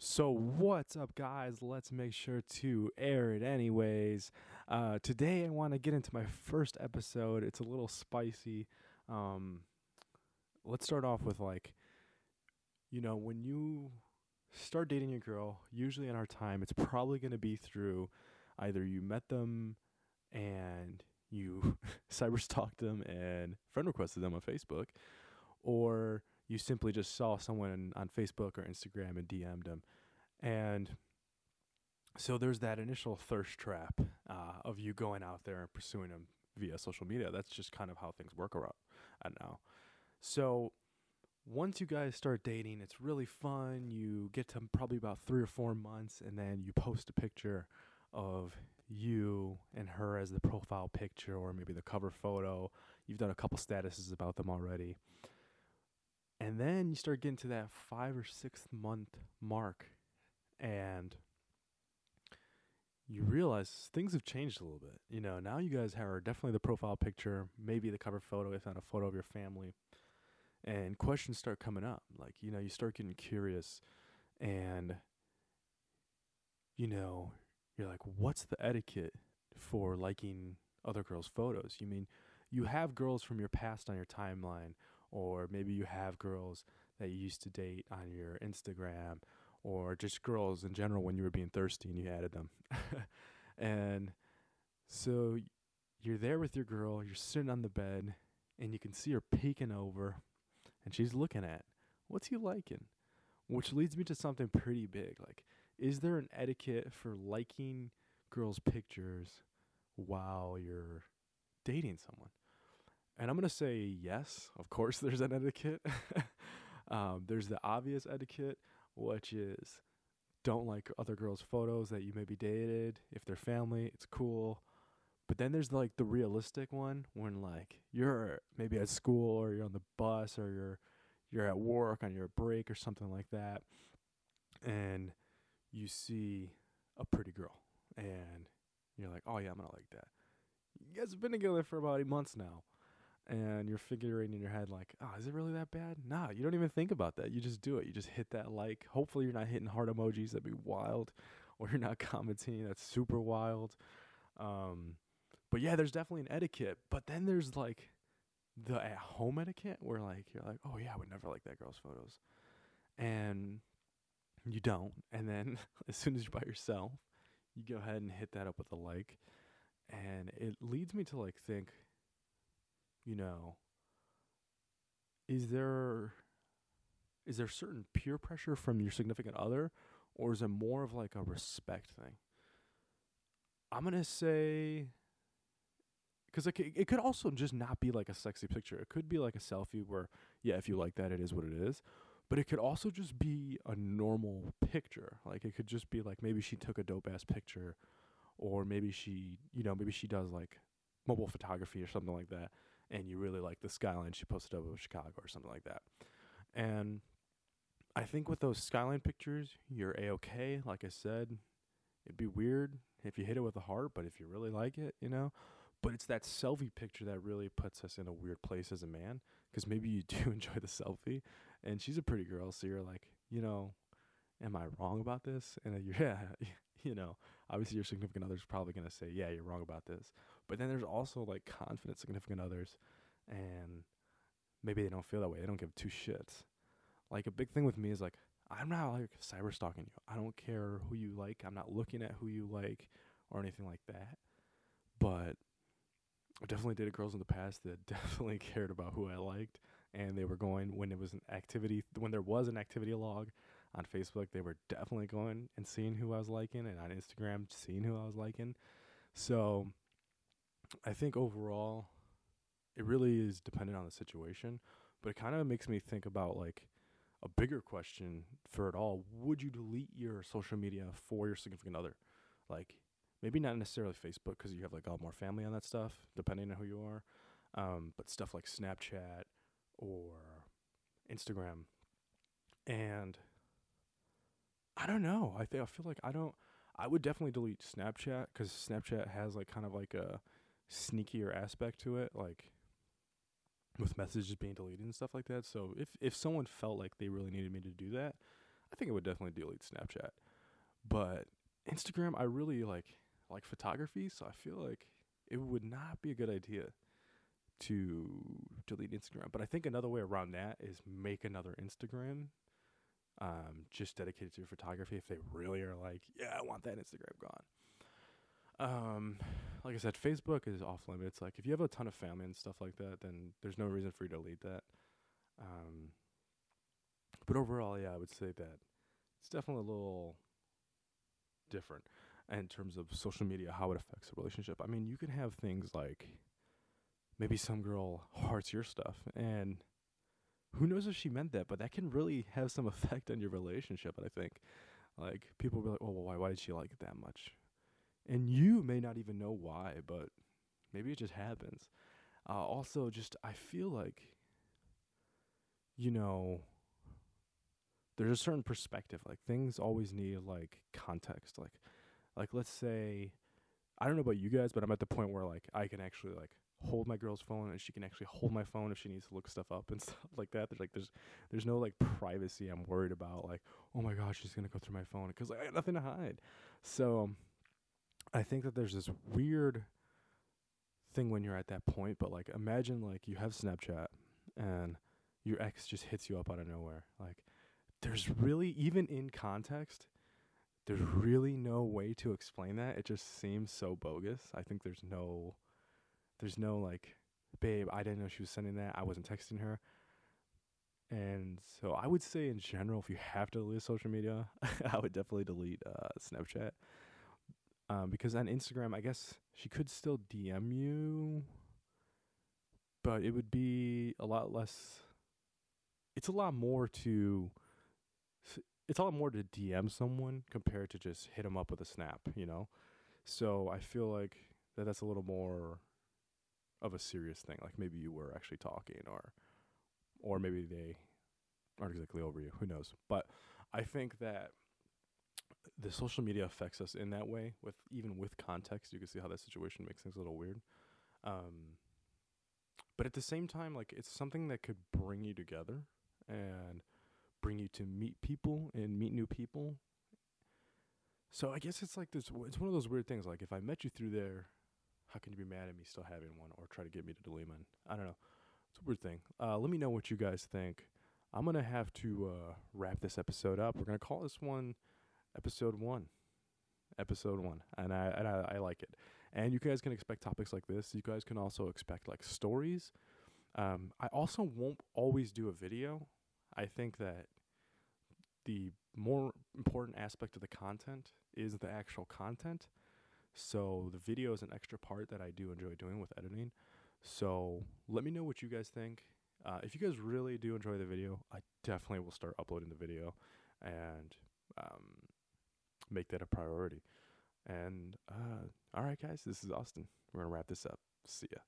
So, what's up, guys? Let's make sure to air it anyways. Uh, today, I want to get into my first episode. It's a little spicy. Um, let's start off with like, you know, when you start dating a girl, usually in our time, it's probably going to be through either you met them and you cyber stalked them and friend requested them on Facebook, or you simply just saw someone on Facebook or Instagram and DM'd them. And so there's that initial thirst trap uh, of you going out there and pursuing them via social media. That's just kind of how things work around I know. So once you guys start dating, it's really fun. You get to probably about three or four months, and then you post a picture of you and her as the profile picture or maybe the cover photo. You've done a couple statuses about them already. And then you start getting to that five or sixth month mark, and you realize things have changed a little bit. You know, now you guys are definitely the profile picture, maybe the cover photo, if not a photo of your family. And questions start coming up. Like, you know, you start getting curious, and, you know, you're like, what's the etiquette for liking other girls' photos? You mean you have girls from your past on your timeline or maybe you have girls that you used to date on your Instagram or just girls in general when you were being thirsty and you added them. and so you're there with your girl, you're sitting on the bed and you can see her peeking over and she's looking at what's he liking? Which leads me to something pretty big. Like, is there an etiquette for liking girls' pictures while you're dating someone? And I'm going to say yes, of course, there's an etiquette. um, there's the obvious etiquette, which is don't like other girls' photos that you maybe dated. If they're family, it's cool. But then there's like the realistic one when like you're maybe at school or you're on the bus or you're you're at work on your break or something like that and you see a pretty girl and you're like, "Oh yeah, I'm going to like that." You guys have been together for about 8 months now and you're figuring in your head like, oh, is it really that bad? Nah, you don't even think about that. You just do it. You just hit that like. Hopefully, you're not hitting heart emojis. That'd be wild, or you're not commenting. That's super wild. Um, but yeah, there's definitely an etiquette. But then there's like the at home etiquette where like you're like, oh yeah, I would never like that girl's photos, and you don't. And then as soon as you're by yourself, you go ahead and hit that up with a like, and it leads me to like think you know, is there is there certain peer pressure from your significant other or is it more of like a respect thing? I'm going to say because it, it could also just not be like a sexy picture. It could be like a selfie where, yeah, if you like that, it is what it is. But it could also just be a normal picture. Like it could just be like maybe she took a dope ass picture, or maybe she, you know, maybe she does like mobile photography or something like that and you really like the skyline she posted up of Chicago or something like that. And I think with those skyline pictures, you're a okay. Like I said, it'd be weird if you hit it with a heart, but if you really like it, you know. But it's that selfie picture that really puts us in a weird place as a man, because maybe you do enjoy the selfie, and she's a pretty girl, so you're like, you know, am I wrong about this? And you're, yeah, you know, obviously your significant other's probably to say, yeah, you're wrong about this. But then there's also like confident significant others and maybe they don't feel that way. They don't give two shits. Like a big thing with me is like, I'm not like cyber stalking you. I don't care who you like. I'm not looking at who you like or anything like that. But I definitely dated girls in the past that definitely cared about who I liked and they were going when it was an activity when there was an activity log on Facebook, they were definitely going and seeing who I was liking, and on Instagram, seeing who I was liking. So I think overall, it really is dependent on the situation, but it kind of makes me think about like a bigger question for it all. Would you delete your social media for your significant other? Like, maybe not necessarily Facebook because you have like a lot more family on that stuff, depending on who you are. Um, but stuff like Snapchat or Instagram. And I don't know. I think I feel like I don't. I would definitely delete Snapchat because Snapchat has like kind of like a sneakier aspect to it, like with messages being deleted and stuff like that. So if if someone felt like they really needed me to do that, I think it would definitely delete Snapchat. But Instagram, I really like like photography, so I feel like it would not be a good idea to delete Instagram. But I think another way around that is make another Instagram um, just dedicated to your photography if they really are like, yeah, I want that Instagram gone. Um, like I said, Facebook is off limits. Like if you have a ton of family and stuff like that, then there's no reason for you to delete that. Um, but overall, yeah, I would say that it's definitely a little different in terms of social media, how it affects a relationship. I mean, you can have things like maybe some girl hearts your stuff and who knows if she meant that, but that can really have some effect on your relationship, I think. Like people will be like, "Oh, well, why why did she like it that much?" And you may not even know why, but maybe it just happens. Uh, also, just I feel like you know there's a certain perspective. Like things always need like context. Like like let's say I don't know about you guys, but I'm at the point where like I can actually like hold my girl's phone and she can actually hold my phone if she needs to look stuff up and stuff like that. There's like there's there's no like privacy I'm worried about like oh my gosh she's gonna go through my phone because I got nothing to hide. So um, I think that there's this weird thing when you're at that point. But like imagine like you have Snapchat and your ex just hits you up out of nowhere. Like there's really even in context there's really no way to explain that. It just seems so bogus. I think there's no there's no like babe, I didn't know she was sending that. I wasn't texting her. And so I would say in general if you have to delete social media, I would definitely delete uh, Snapchat. Um, because on Instagram, I guess she could still DM you, but it would be a lot less. It's a lot more to it's a lot more to DM someone compared to just hit them up with a snap, you know? So I feel like that that's a little more of a serious thing. Like maybe you were actually talking or or maybe they aren't exactly over you. Who knows? But I think that the social media affects us in that way with even with context you can see how that situation makes things a little weird um, but at the same time like it's something that could bring you together and bring you to meet people and meet new people. So I guess it's like this. It's one of those weird things. Like if I met you through there, how can you be mad at me still having one, or try to get me to delete mine? I don't know. It's a weird thing. Uh, let me know what you guys think. I'm gonna have to uh, wrap this episode up. We're gonna call this one episode one. Episode one, and I and I, I like it. And you guys can expect topics like this. You guys can also expect like stories. Um, I also won't always do a video. I think that the more important aspect of the content is the actual content. So the video is an extra part that I do enjoy doing with editing. So let me know what you guys think. Uh, if you guys really do enjoy the video, I definitely will start uploading the video and um, make that a priority. And uh, all right, guys, this is Austin. We're gonna wrap this up. See ya.